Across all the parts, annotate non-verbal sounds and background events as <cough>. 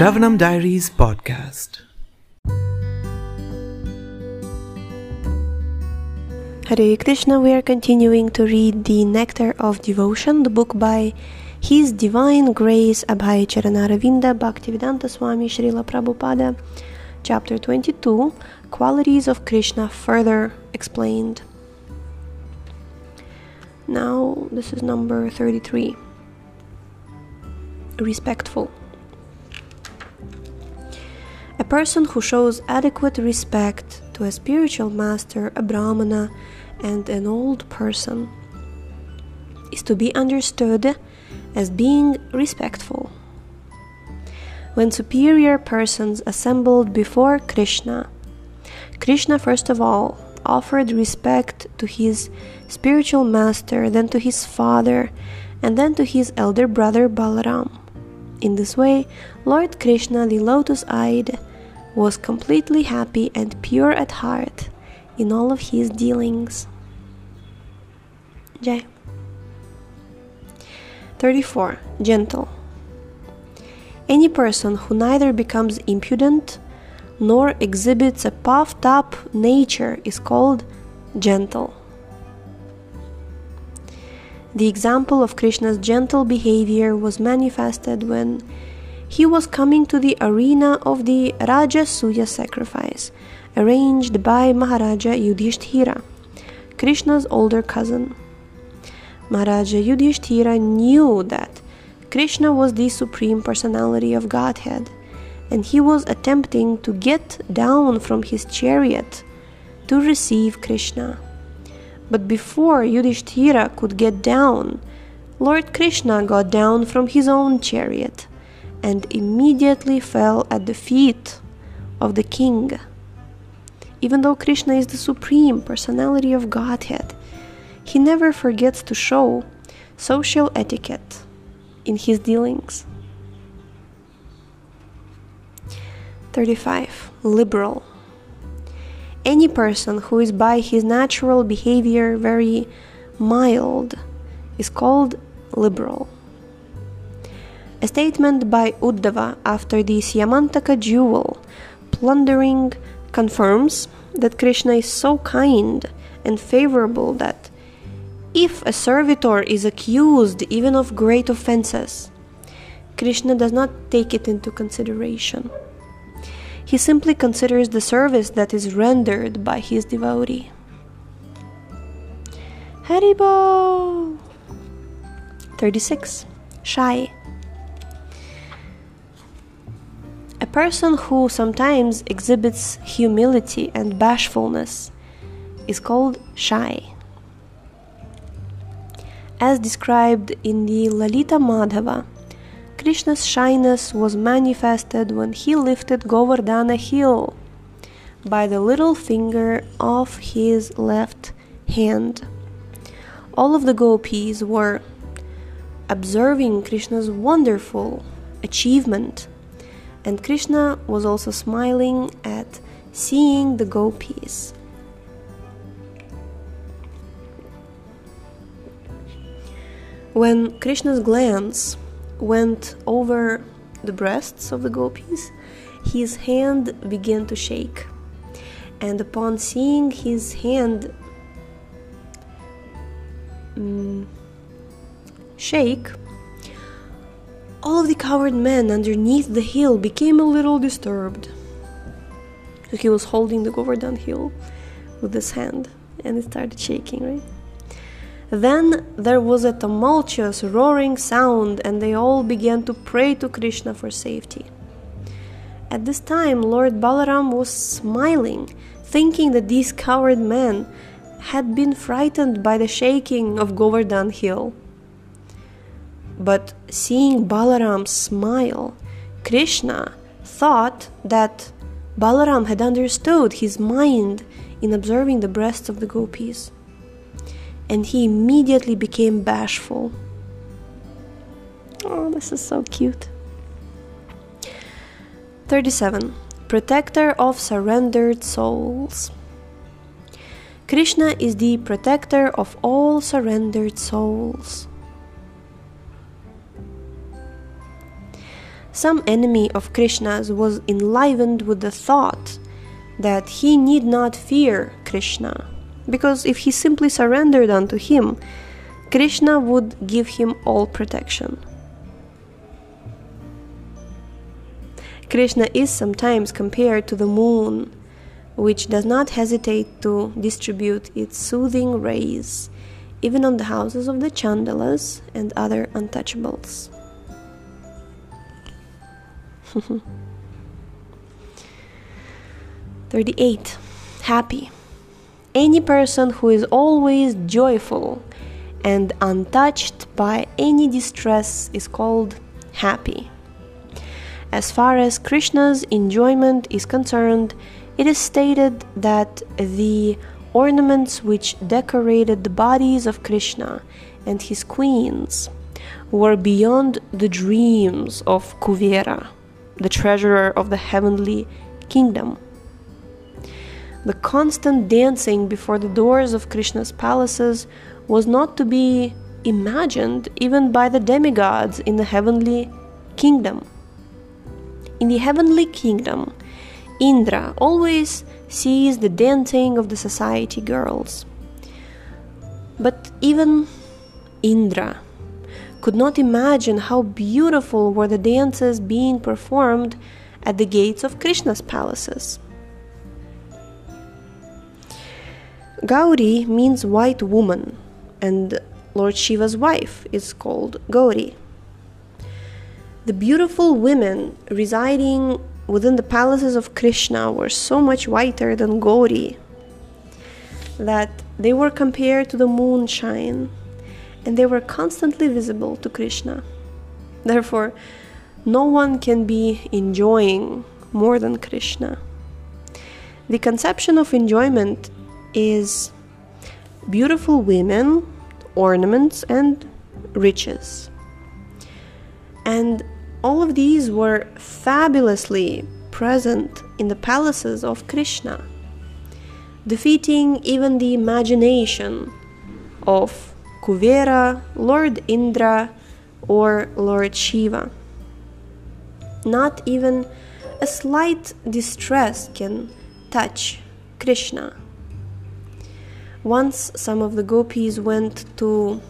Sravanam Diaries podcast. Hare Krishna, we are continuing to read The Nectar of Devotion, the book by His Divine Grace Abhay Charanaravinda Bhaktivedanta Swami Srila Prabhupada, chapter 22 Qualities of Krishna Further Explained. Now, this is number 33 Respectful. Person who shows adequate respect to a spiritual master, a brahmana, and an old person is to be understood as being respectful. When superior persons assembled before Krishna, Krishna first of all offered respect to his spiritual master, then to his father, and then to his elder brother Balaram. In this way, Lord Krishna, the lotus eyed, was completely happy and pure at heart in all of his dealings. Jai. 34. Gentle. Any person who neither becomes impudent nor exhibits a puffed up nature is called gentle. The example of Krishna's gentle behavior was manifested when he was coming to the arena of the Rajasuya sacrifice, arranged by Maharaja Yudhishthira, Krishna's older cousin. Maharaja Yudhishthira knew that Krishna was the supreme personality of Godhead, and he was attempting to get down from his chariot to receive Krishna. But before Yudhishthira could get down, Lord Krishna got down from his own chariot and immediately fell at the feet of the king. Even though Krishna is the supreme personality of Godhead, he never forgets to show social etiquette in his dealings. 35. Liberal. Any person who is by his natural behavior very mild is called liberal. A statement by Uddhava after the Syamantaka duel plundering confirms that Krishna is so kind and favorable that if a servitor is accused even of great offenses, Krishna does not take it into consideration. He simply considers the service that is rendered by his devotee. Haribol! 36. Shy. Person who sometimes exhibits humility and bashfulness is called shy. As described in the Lalita Madhava, Krishna's shyness was manifested when he lifted Govardhana hill by the little finger of his left hand. All of the gopis were observing Krishna's wonderful achievement, and Krishna was also smiling at seeing the gopis. When Krishna's glance went over the breasts of the gopis, his hand began to shake. And upon seeing his hand um, shake, all of the coward men underneath the hill became a little disturbed. So he was holding the Govardhan hill with his hand and it started shaking, right? Then there was a tumultuous roaring sound, and they all began to pray to Krishna for safety. At this time, Lord Balaram was smiling, thinking that these coward men had been frightened by the shaking of Govardhan hill. But seeing Balaram smile, Krishna thought that Balaram had understood his mind in observing the breasts of the gopis and he immediately became bashful. Oh, this is so cute. 37. Protector of surrendered souls. Krishna is the protector of all surrendered souls. Some enemy of Krishna's was enlivened with the thought that he need not fear Krishna, because if he simply surrendered unto him, Krishna would give him all protection. Krishna is sometimes compared to the moon, which does not hesitate to distribute its soothing rays even on the houses of the Chandalas and other untouchables. <laughs> 38. Happy. Any person who is always joyful and untouched by any distress is called happy. As far as Krishna's enjoyment is concerned, it is stated that the ornaments which decorated the bodies of Krishna and his queens were beyond the dreams of Kuvera, the treasurer of the heavenly kingdom. The constant dancing before the doors of Krishna's palaces was not to be imagined even by the demigods in the heavenly kingdom. In the heavenly kingdom, Indra always sees the dancing of the society girls. But even Indra could not imagine how beautiful were the dances being performed at the gates of Krishna's palaces. Gauri means white woman, and Lord Shiva's wife is called Gauri. The beautiful women residing within the palaces of Krishna were so much whiter than Gauri that they were compared to the moonshine and they were constantly visible to Krishna. Therefore, no one can be enjoying more than Krishna. The conception of enjoyment is beautiful women, ornaments, and riches. And all of these were fabulously present in the palaces of Krishna, defeating even the imagination of Kuvera, Lord Indra, or Lord Shiva. Not even a slight distress can touch Krishna. Once some of the gopis went to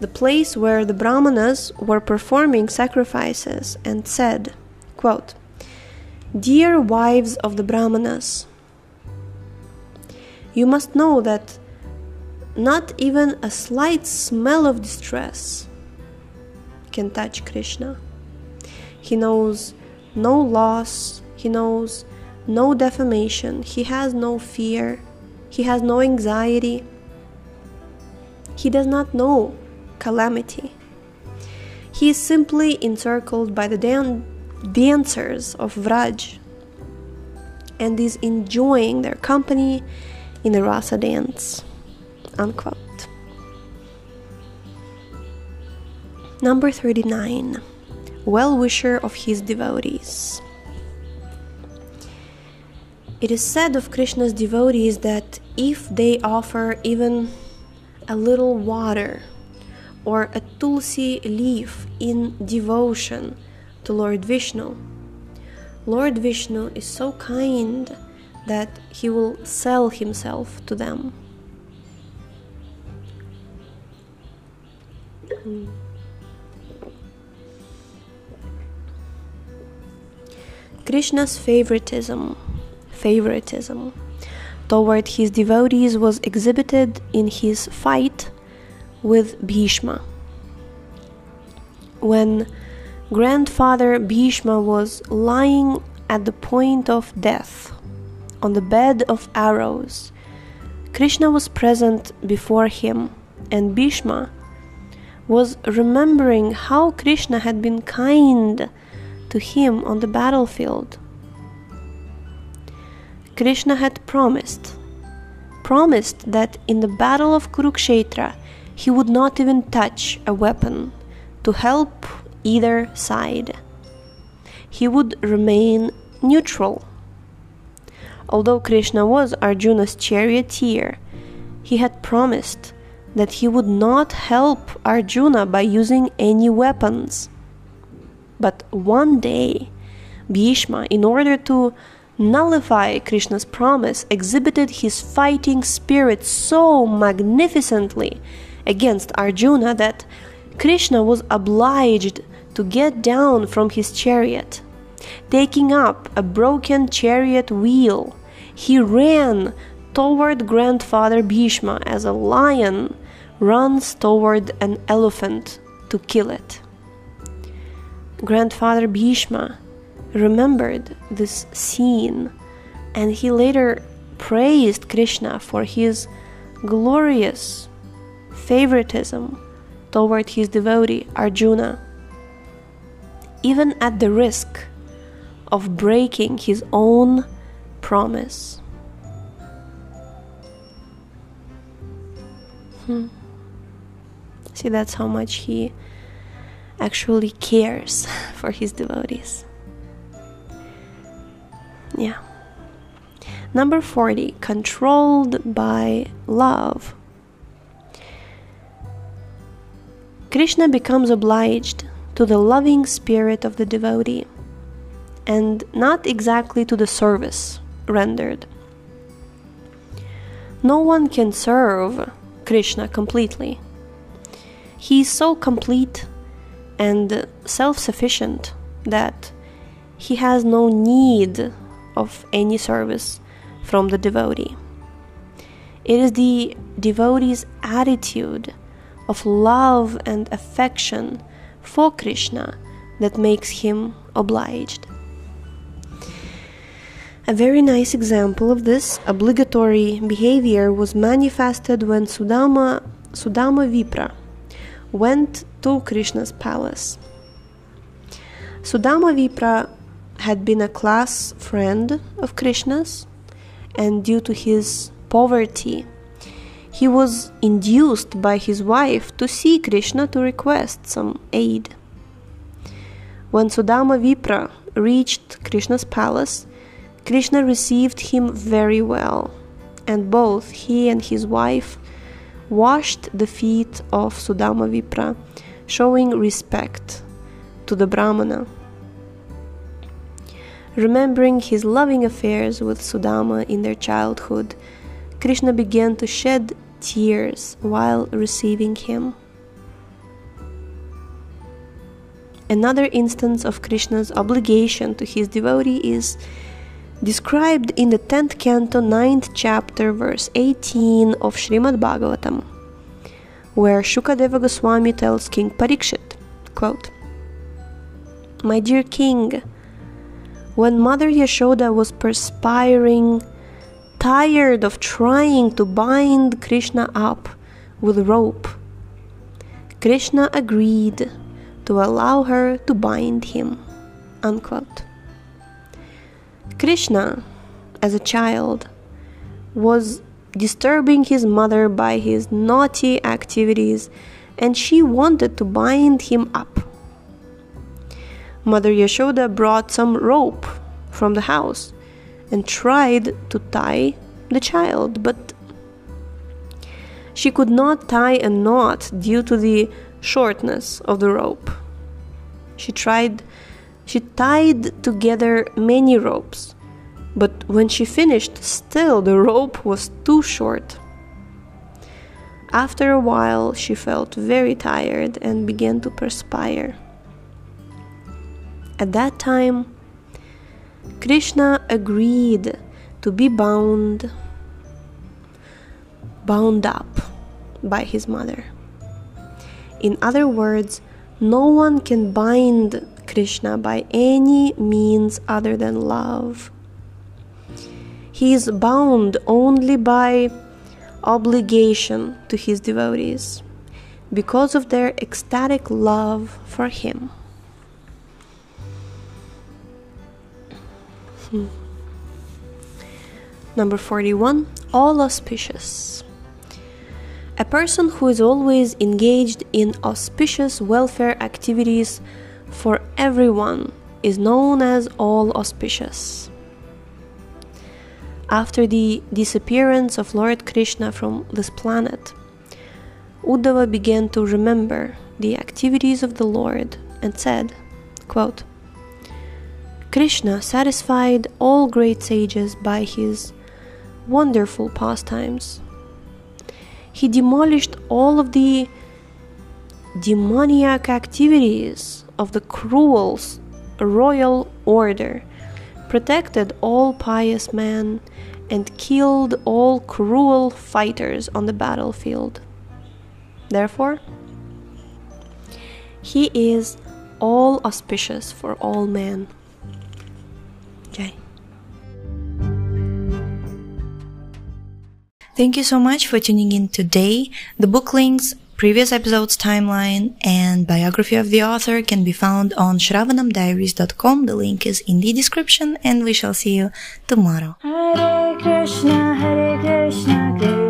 the place where the brahmanas were performing sacrifices and said, quote, Dear wives of the brahmanas, you must know that not even a slight smell of distress can touch Krishna. He knows no loss, he knows no defamation, he has no fear, he has no anxiety. He does not know calamity. He is simply encircled by the dan- dancers of Vraj and is enjoying their company in the rasa dance. Unquote. Number 39 Well wisher of his devotees. It is said of Krishna's devotees that if they offer even a little water or a tulsi leaf in devotion to Lord Vishnu. Lord Vishnu is so kind that he will sell himself to them. Krishna's favoritism, favoritism toward his devotees was exhibited in his fight with Bhishma. When grandfather Bhishma was lying at the point of death on the bed of arrows, Krishna was present before him, and Bhishma was remembering how Krishna had been kind to him on the battlefield. Krishna had promised, promised that in the battle of Kurukshetra he would not even touch a weapon to help either side. He would remain neutral. Although Krishna was Arjuna's charioteer, he had promised that he would not help Arjuna by using any weapons. But one day, Bhishma, in order to nullify Krishna's promise, exhibited his fighting spirit so magnificently against Arjuna that Krishna was obliged to get down from his chariot. Taking up a broken chariot wheel, he ran toward grandfather Bhishma as a lion runs toward an elephant to kill it. Grandfather Bhishma remembered this scene and he later praised Krishna for his glorious favoritism toward his devotee Arjuna, even at the risk of breaking his own promise. Hmm. See, that's how much he actually cares <laughs> for his devotees. Yeah. Number 40, controlled by love. Krishna becomes obliged to the loving spirit of the devotee and not exactly to the service rendered. No one can serve Krishna completely. He is so complete and self sufficient that he has no need of any service from the devotee. It is the devotee's attitude of love and affection for Krishna that makes him obliged. A very nice example of this obligatory behavior was manifested when Sudama, Sudama Vipra went to Krishna's palace. Sudama Vipra had been a class friend of Krishna's, and due to his poverty, he was induced by his wife to see Krishna to request some aid. When Sudama Vipra reached Krishna's palace, Krishna received him very well, and both he and his wife washed the feet of Sudama Vipra, showing respect to the Brahmana. Remembering his loving affairs with Sudama in their childhood, Krishna began to shed tears while receiving him. Another instance of Krishna's obligation to his devotee is described in the 10th canto, 9th chapter, verse 18 of Srimad Bhagavatam, where Shukadeva Goswami tells King Parikshit, quote, My dear king, when Mother Yashoda was perspiring, tired of trying to bind Krishna up with rope, Krishna agreed to allow her to bind him. Unquote. Krishna, as a child, was disturbing his mother by his naughty activities and she wanted to bind him up. Mother Yashoda brought some rope from the house and tried to tie the child, but she could not tie a knot due to the shortness of the rope. She tried she tied together many ropes, but when she finished, still the rope was too short. After a while, she felt very tired and began to perspire. At that time, Krishna agreed to be bound bound up by his mother. In other words, no one can bind Krishna by any means other than love. He is bound only by obligation to his devotees because of their ecstatic love for him. Hmm. Number 41 All auspicious. A person who is always engaged in auspicious welfare activities for everyone is known as all auspicious. After the disappearance of Lord Krishna from this planet, Uddhava began to remember the activities of the Lord and said, Quote Krishna satisfied all great sages by his wonderful pastimes. He demolished all of the demoniac activities of the cruel royal order, protected all pious men, and killed all cruel fighters on the battlefield. Therefore, he is all auspicious for all men. Jai. Thank you so much for tuning in today. The book links, previous episodes timeline, and biography of the author can be found on sravanamdiaries.com. The link is in the description, and we shall see you tomorrow. Hare Krishna, Hare Krishna, Krishna